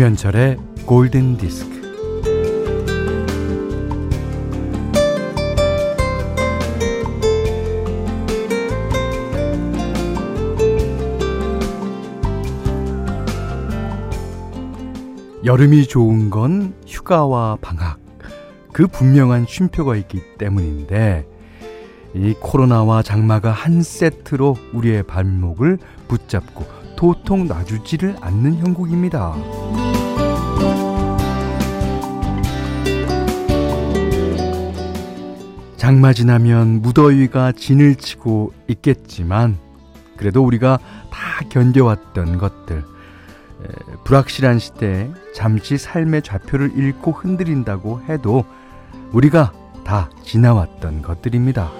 김현철의 골든 디스크. 여름이 좋은 건 휴가와 방학, 그 분명한 쉼표가 있기 때문인데, 이 코로나와 장마가 한 세트로 우리의 발목을 붙잡고 도통 놔주지를 않는 형국입니다. 장마 지나면 무더위가 진을 치고 있겠지만 그래도 우리가 다 견뎌왔던 것들 불확실한 시대에 잠시 삶의 좌표를 잃고 흔들린다고 해도 우리가 다 지나왔던 것들입니다.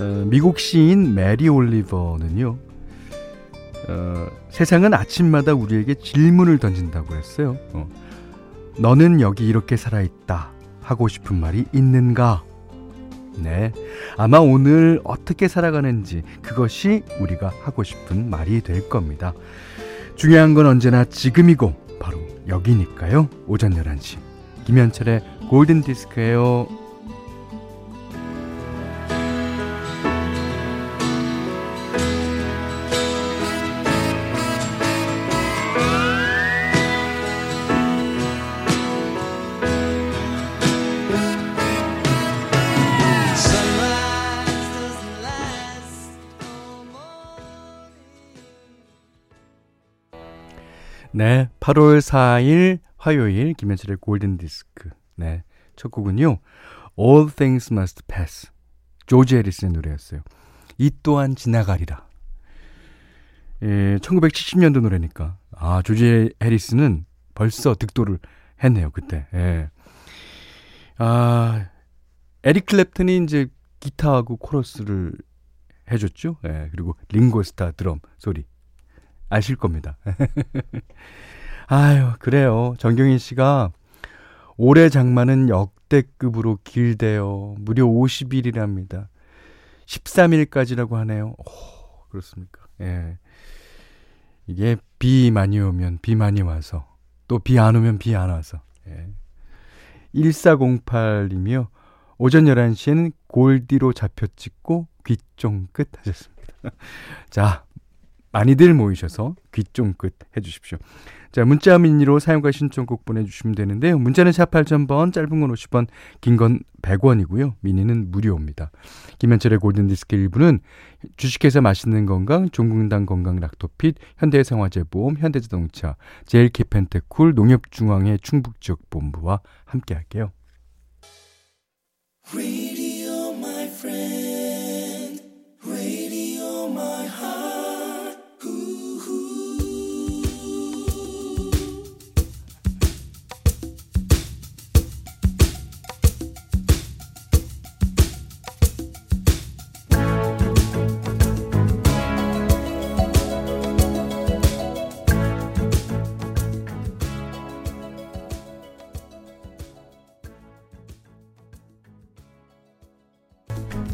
어, 미국 시인 메리 올리버는요, 어, 세상은 아침마다 우리에게 질문을 던진다고 했어요. 어, 너는 여기 이렇게 살아있다. 하고 싶은 말이 있는가? 네. 아마 오늘 어떻게 살아가는지 그것이 우리가 하고 싶은 말이 될 겁니다. 중요한 건 언제나 지금이고 바로 여기니까요. 오전 11시. 김현철의 골든 디스크예요. 네, 8월 4일 화요일 김현철의 골든 디스크. 네, 첫 곡은요. All Things Must Pass. 조지 해리스의 노래였어요. 이 또한 지나가리라. 예, 1970년도 노래니까. 아, 조지 해리스는 벌써 득도를 했네요, 그때. 예. 아, 에릭 클랩튼이 이제 기타하고 코러스를 해줬죠. 예, 그리고 링고 스타 드럼 소리. 아실 겁니다. 아유, 그래요. 정경인 씨가 올해 장마는 역대급으로 길대요. 무려 50일이랍니다. 13일까지라고 하네요. 오, 그렇습니까? 예. 이게 비 많이 오면 비 많이 와서 또 비 안 오면 비 안 와서. 예. 1408이며 오전 11시에는 골디로 잡혀 찍고 귀쫑 끝 하셨습니다. 자, 많이들 모이셔서 귀쫑끝 해주십시오. 자, 문자 미니로 사용과 신청곡 보내주시면 되는데요. 문자는 샵 8000번, 짧은 건 50원, 긴 건 100원이고요. 미니는 무료입니다. 김현철의 골든디스크 1부는 주식회사 맛있는 건강, 종국당 건강 락토핏, 현대생활재보험, 현대자동차, 제일캐펜테쿨, 농협중앙회 충북지역본부와 함께할게요.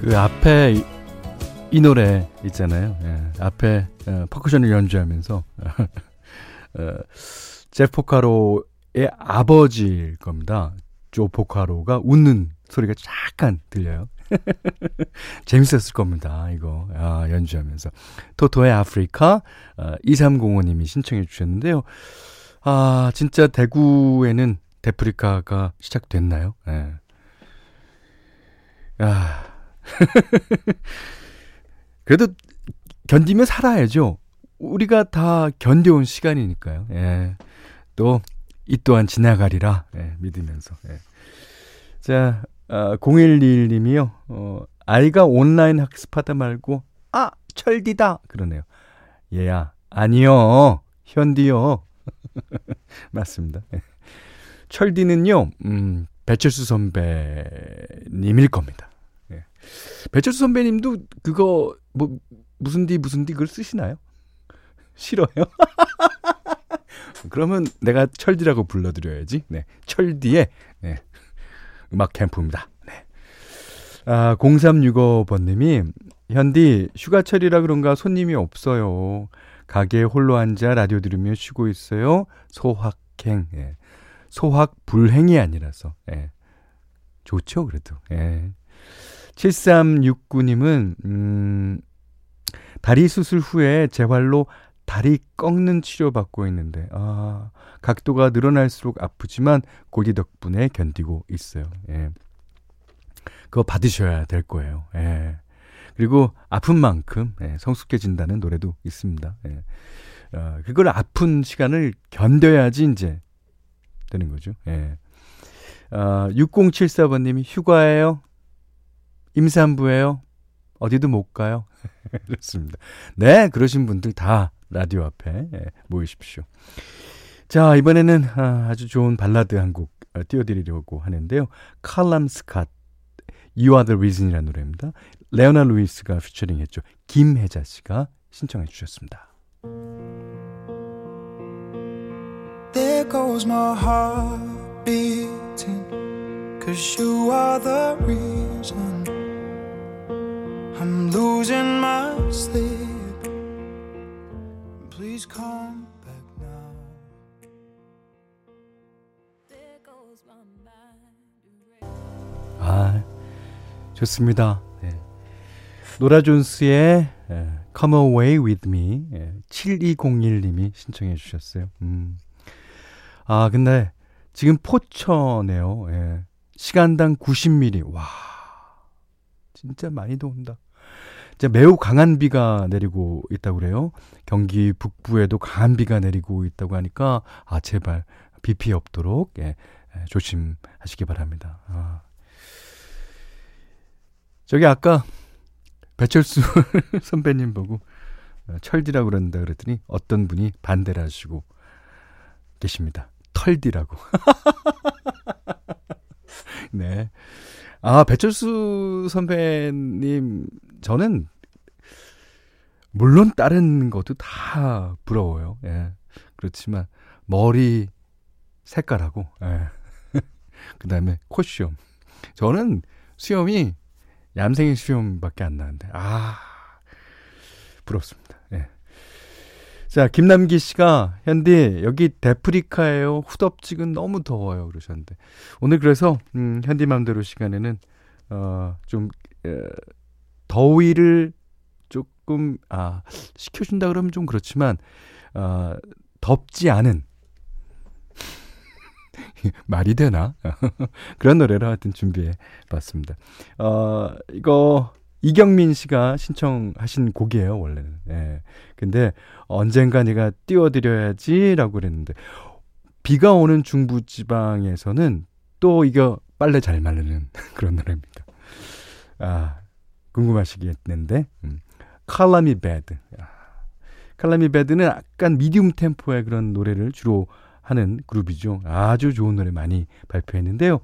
그 앞에 이, 이 노래 있잖아요. 예, 앞에 어, 퍼커션을 연주하면서 어, 제프 포카로의 아버지일 겁니다. 조 포카로가 웃는 소리가 잠깐 들려요. 재밌었을 겁니다. 이거 아, 연주하면서 토토의 아프리카 어, 2305님이 신청해 주셨는데요. 아 진짜 대구에는 데프리카가 시작됐나요? 예. 아 그래도 견디면 살아야죠. 우리가 다 견뎌온 시간이니까요. 예. 또, 이 또한 지나가리라, 예, 믿으면서. 예. 자, 아, 011님이요. 어, 아이가 온라인 학습하다 말고, 아, 철디다! 그러네요. 얘야, 아니요. 현디요. 맞습니다. 예. 철디는요, 음, 배철수 선배님일 겁니다. 배철수 선배님도 그거 뭐 무슨 디 무슨 디 그걸 쓰시나요? 싫어요? 그러면 내가 철디라고 불러드려야지. 네, 철디의 네, 음악 캠프입니다. 네. 아, 0365번님이 현디, 휴가철이라 그런가 손님이 없어요. 가게에 홀로 앉아 라디오 들으며 쉬고 있어요. 소확행. 예. 소확 불행이 아니라서. 예. 좋죠, 그래도. 예. 7369님은, 음, 다리 수술 후에 재활로 다리 꺾는 치료받고 있는데, 아, 각도가 늘어날수록 아프지만 고디 덕분에 견디고 있어요. 예. 그거 받으셔야 될 거예요. 예. 그리고 아픈 만큼 예, 성숙해진다는 노래도 있습니다. 예. 어, 그걸 아픈 시간을 견뎌야지 이제 되는 거죠. 예. 어, 6074번님이 휴가예요? 임산부예요? 어디도 못 가요? 그렇습니다. 네, 그러신 분들 다 라디오 앞에 예, 모이십시오. 자, 이번에는 아, 아주 좋은 발라드 한곡 어, 띄워드리려고 하는데요. 칼럼 스캇, You Are The Reason이라는 노래입니다. 레오나 루이스가 피처링 했죠. 김혜자 씨가 신청해 주셨습니다. There goes my heart beating Cause you are the reason I'm losing my sleep Please come back now 아 좋습니다. 네. 노라 존스의 Come Away With Me 7201님이 신청해 주셨어요. 음. 아 근데 지금 포천에요. 예. 시간당 90mm. 와 진짜 많이도 온다. 진짜 매우 강한 비가 내리고 있다고 그래요. 경기 북부에도 강한 비가 내리고 있다고 하니까 아 제발 비 피해 없도록 예, 예, 조심하시기 바랍니다. 아. 저기 아까 배철수 선배님 보고 어, 철디라고 그런다 그랬더니 어떤 분이 반대를 하시고 계십니다. 털디라고. 네. 아, 배철수 선배님, 저는, 물론 다른 것도 다 부러워요. 예. 그렇지만, 머리 색깔하고, 예. 그 다음에 코시험. 저는 수염이 얌생이 수염밖에 안 나는데, 아, 부럽습니다. 예. 자, 김남기 씨가, 현디, 여기 데프리카예요. 후덥지근 너무 더워요. 그러셨는데. 오늘 그래서, 음, 현디 맘대로 시간에는, 어, 좀, 에, 더위를 조금, 아, 식혀준다 그러면 좀 그렇지만, 어, 덥지 않은, 말이 되나? 그런 노래를 하여튼 준비해 봤습니다. 어, 이거, 이경민 씨가 신청하신 곡이에요, 원래는. 예. 근데 언젠가 내가 띄워드려야지라고 그랬는데, 비가 오는 중부지방에서는 또 이거 빨래 잘 마르는 그런 노래입니다. 아, 궁금하시겠는데, 음. 칼라미 배드. 칼라미 배드는 약간 미디움 템포의 그런 노래를 주로 하는 그룹이죠. 아주 좋은 노래 많이 발표했는데요.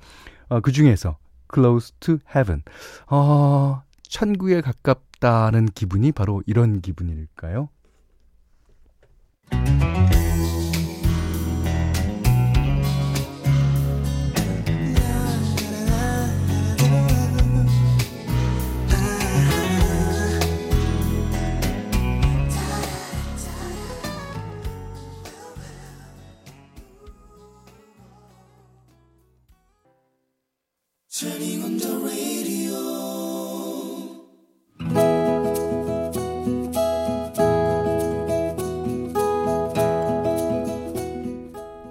어, 그 중에서 Close to Heaven. 어, 천국에 가깝다는 기분이 바로 이런 기분일까요?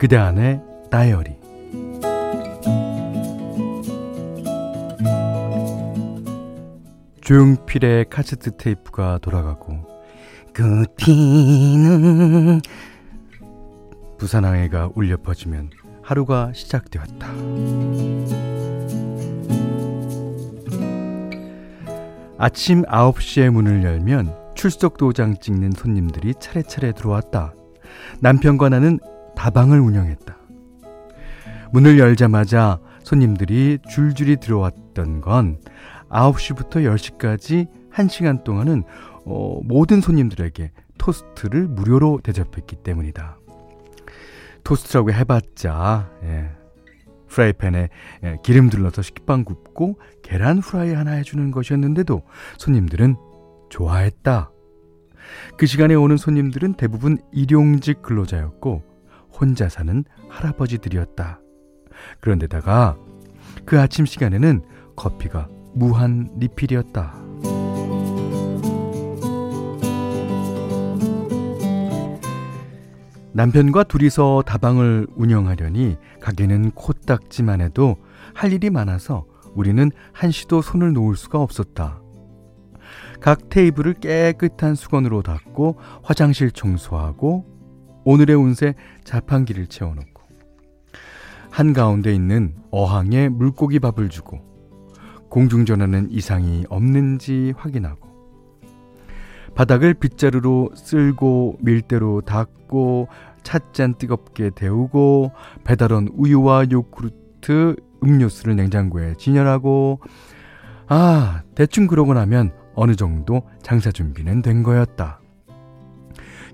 그대 안의 다이어리 조용필의 카세트 테이프가 돌아가고 그 피는 부산항해가 울려 퍼지면 하루가 시작되었다. 아침 9시에 문을 열면 출석 도장 찍는 손님들이 차례차례 들어왔다. 남편과 나는 다방을 운영했다. 문을 열자마자 손님들이 줄줄이 들어왔던 건 9시부터 10시까지 1시간 동안은 어, 모든 손님들에게 토스트를 무료로 대접했기 때문이다. 토스트라고 해봤자 예, 프라이팬에 예, 기름 둘러서 식빵 굽고 계란 후라이 하나 해주는 것이었는데도 손님들은 좋아했다. 그 시간에 오는 손님들은 대부분 일용직 근로자였고 혼자 사는 할아버지들이었다. 그런데다가 그 아침 시간에는 커피가 무한 리필이었다. 남편과 둘이서 다방을 운영하려니 가게는 코딱지만 해도 할 일이 많아서 우리는 한시도 손을 놓을 수가 없었다. 각 테이블을 깨끗한 수건으로 닦고 화장실 청소하고 오늘의 운세 자판기를 채워놓고 한가운데 있는 어항에 물고기 밥을 주고 공중전화는 이상이 없는지 확인하고 바닥을 빗자루로 쓸고 밀대로 닦고 찻잔 뜨겁게 데우고 배달온 우유와 요구르트 음료수를 냉장고에 진열하고 아 대충 그러고 나면 어느 정도 장사 준비는 된 거였다.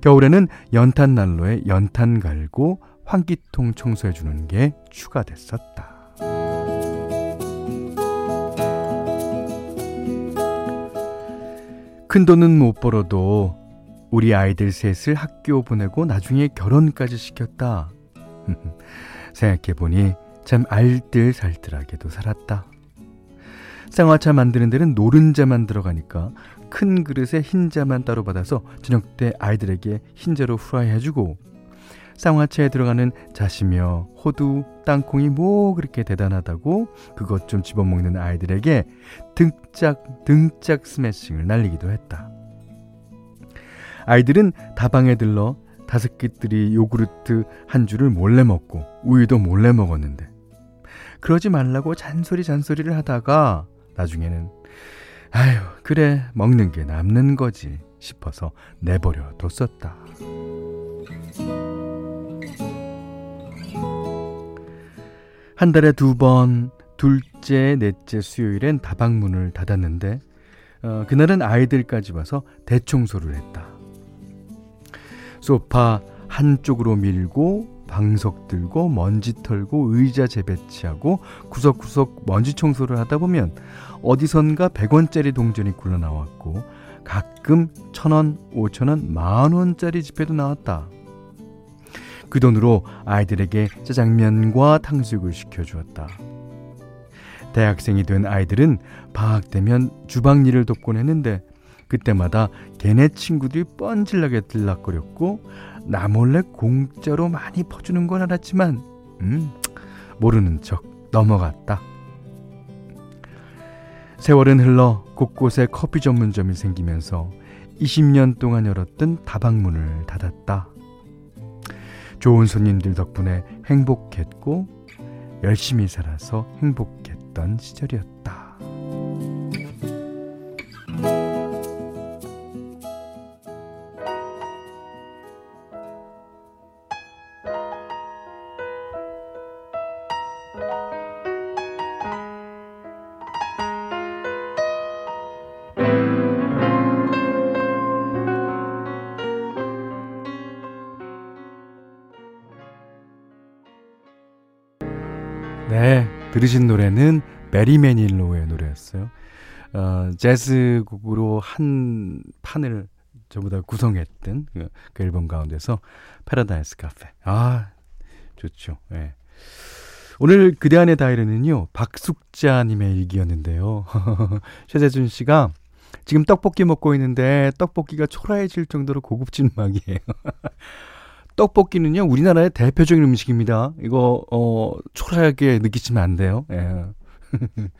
겨울에는 연탄 난로에 연탄 갈고 환기통 청소해 주는 게 추가됐었다. 큰 돈은 못 벌어도 우리 아이들 셋을 학교 보내고 나중에 결혼까지 시켰다. 생각해보니 참 알뜰살뜰하게도 살았다. 쌍화차 만드는 데는 노른자만 들어가니까 큰 그릇에 흰자만 따로 받아서 저녁 때 아이들에게 흰자로 후라이 해주고 쌍화차에 들어가는 자시며 호두, 땅콩이 뭐 그렇게 대단하다고 그것 좀 집어먹는 아이들에게 등짝 등짝 스매싱을 날리기도 했다. 아이들은 다방에 들러 다섯 끼들이 요구르트 한 줄을 몰래 먹고 우유도 몰래 먹었는데 그러지 말라고 잔소리 잔소리를 하다가 나중에는 아유 그래 먹는 게 남는 거지 싶어서 내버려 뒀었다. 한 달에 두 번, 둘째, 넷째 수요일엔 다방문을 닫았는데, 어, 그날은 아이들까지 와서 대청소를 했다. 소파 한쪽으로 밀고, 방석 들고, 먼지 털고, 의자 재배치하고, 구석구석 먼지 청소를 하다 보면, 어디선가 100원짜리 동전이 굴러 나왔고, 가끔 1000원, 5000원, 만원짜리 지폐도 나왔다. 그 돈으로 아이들에게 짜장면과 탕수육을 시켜주었다. 대학생이 된 아이들은 방학 되면 주방 일을 돕곤 했는데 그때마다 걔네 친구들이 뻔질나게 들락거렸고 나 몰래 공짜로 많이 퍼주는 건 알았지만 음 모르는 척 넘어갔다. 세월은 흘러 곳곳에 커피 전문점이 생기면서 20년 동안 열었던 다방문을 닫았다. 좋은 손님들 덕분에 행복했고 열심히 살아서 행복했던 시절이었다. 들으신 노래는 배리 매닐로의 노래였어요. 어, 재즈 곡으로 한 판을 전부 다 구성했던 그, 그 앨범 가운데서 Paradise Cafe. 아, 좋죠. 예. 네. 오늘 그대 안의 다이어리는요, 박숙자님의 일기였는데요. 최재준 씨가 지금 떡볶이 먹고 있는데 떡볶이가 초라해질 정도로 고급진 음악이에요. 떡볶이는요, 우리나라의 대표적인 음식입니다. 이거, 어, 초라하게 느끼시면 안 돼요. 예.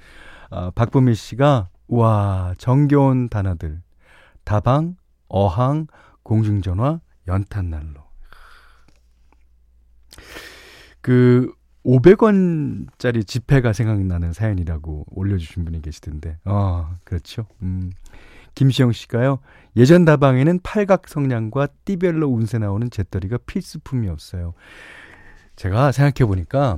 아, 박보미 씨가, 와, 정겨운 단어들. 다방, 어항, 공중전화, 연탄난로. 그, 500원짜리 지폐가 생각나는 사연이라고 올려주신 분이 계시던데. 어, 그렇죠. 음. 김시영 씨가요. 예전 다방에는 팔각 성냥과 띠별로 운세 나오는 재떨이가 필수품이었어요. 제가 생각해 보니까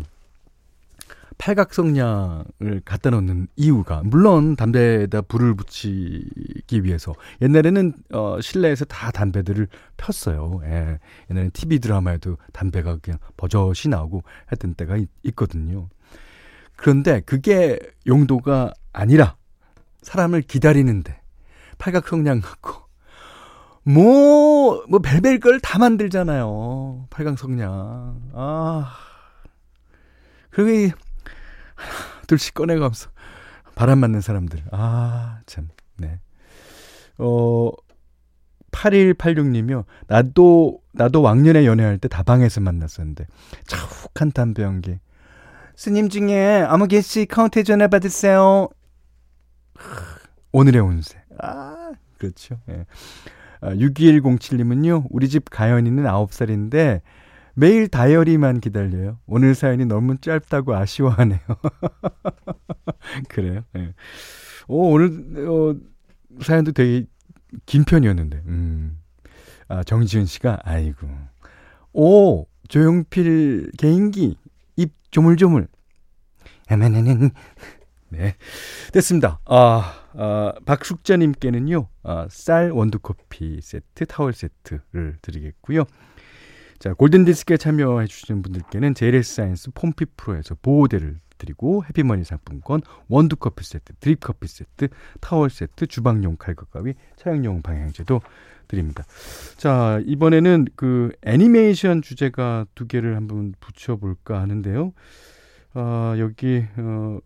팔각 성냥을 갖다 놓는 이유가 물론 담배에다 불을 붙이기 위해서 옛날에는 어 실내에서 다 담배들을 폈어요. 예. 옛날에 TV 드라마에도 담배가 그냥 버젓이 나오고 했던 때가 있, 있거든요. 그런데 그게 용도가 아니라 사람을 기다리는데 팔각성냥 갖고. 뭐, 뭐, 별별 걸 다 만들잖아요. 팔각성냥. 아. 그러게, 둘씩 꺼내가면서 바람 맞는 사람들. 아, 참, 네. 어, 8186님이요. 나도, 나도 왕년에 연애할 때 다방에서 만났었는데, 자욱한 담배 연기. 손님 중에 아무개 씨 카운터 전화 받으세요. 오늘의 운세. 아, 그렇죠. 예. 아, 6107님은요, 우리 집 가연이는 9살인데, 매일 다이어리만 기다려요. 오늘 사연이 너무 짧다고 아쉬워하네요. 그래요. 예. 오, 오늘, 어, 사연도 되게 긴 편이었는데, 음. 아, 정지은 씨가, 아이고. 오, 조용필 개인기, 입 조물조물. 네. 됐습니다. 아, 아 박숙자님께는요, 아, 쌀 원두커피 세트, 타월 세트를 드리겠고요. 자, 골든디스크에 참여해 주시는 분들께는 JLS 사이언스 폼피 프로에서 보호대를 드리고 해피머니 상품권, 원두커피 세트, 드립커피 세트, 타월 세트, 주방용 칼과 가위, 차량용 방향제도 드립니다. 자, 이번에는 그 애니메이션 주제가 두 개를 한번 붙여볼까 하는데요. 아, 여기, 어,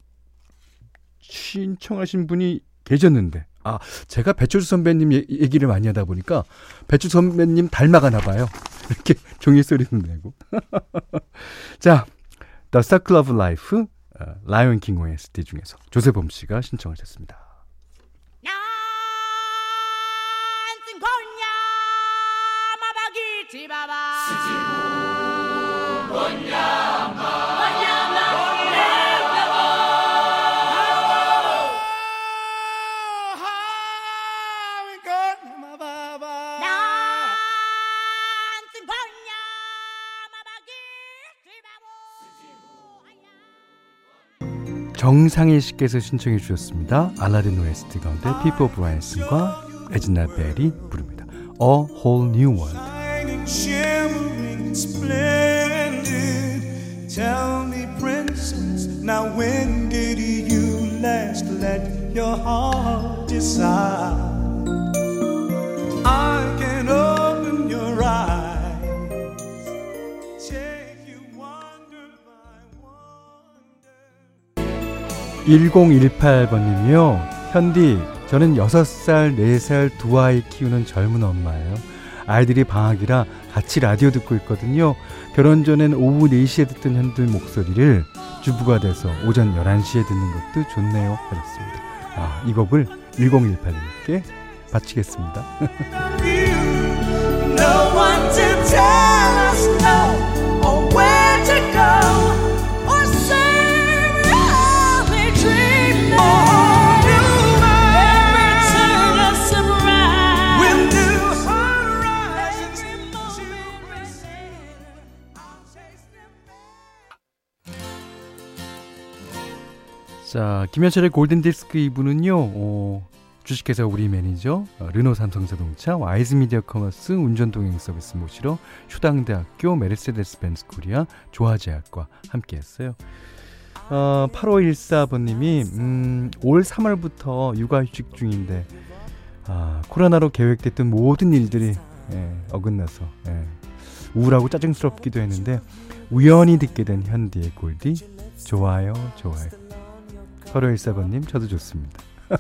신청하신 분이 계셨는데, 아, 제가 배철수 선배님 얘기를 많이 하다 보니까 배철수 선배님 닮아가나 봐요. 이렇게 종이 소리는 내고. 자, The Circle of Life, 라이온 킹 OST 중에서 조세범 씨가 신청하셨습니다. 정상일 씨께서 신청해 주셨습니다. 알라딘 OST 가운데 피퍼 브라이슨과 에즈나 벨이 부릅니다. A Whole New World. 1018번님이요. 현디, 저는 6살, 4살 두 아이 키우는 젊은 엄마예요. 아이들이 방학이라 같이 라디오 듣고 있거든요. 결혼 전엔 오후 4시에 듣던 현들 목소리를 주부가 돼서 오전 11시에 듣는 것도 좋네요. 하셨습니다. 아, 이 곡을 1018님께 바치겠습니다. 자, 김현철의 골든디스크 2부는요, 어, 주식회사 우리 매니저, 어, 르노 삼성자동차, 와이즈미디어 커머스, 운전동행 서비스 모시러 휴당대학교, 메르세데스 벤츠 코리아, 조아제약과 함께 했어요. 어, 8514번님이, 음, 올 3월부터 육아휴직 중인데, 아, 코로나로 계획됐던 모든 일들이, 예, 어긋나서, 예, 우울하고 짜증스럽기도 했는데, 우연히 듣게 된 현디의 골디, 좋아요, 좋아요. 8514번님, 저도 좋습니다.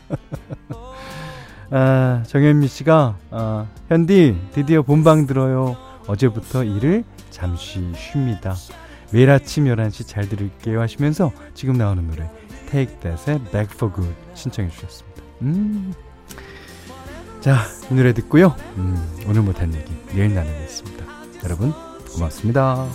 아, 정현미 씨가, 아, 현디, 드디어 본방 들어요. 어제부터 일을 잠시 쉽니다. 매일 아침 11시 잘 들을게요 하시면서 지금 나오는 노래, Take That의 Back for Good 신청해 주셨습니다. 음. 자, 이 노래 듣고요. 음, 오늘 못한 얘기 내일 나누겠습니다. 여러분, 고맙습니다.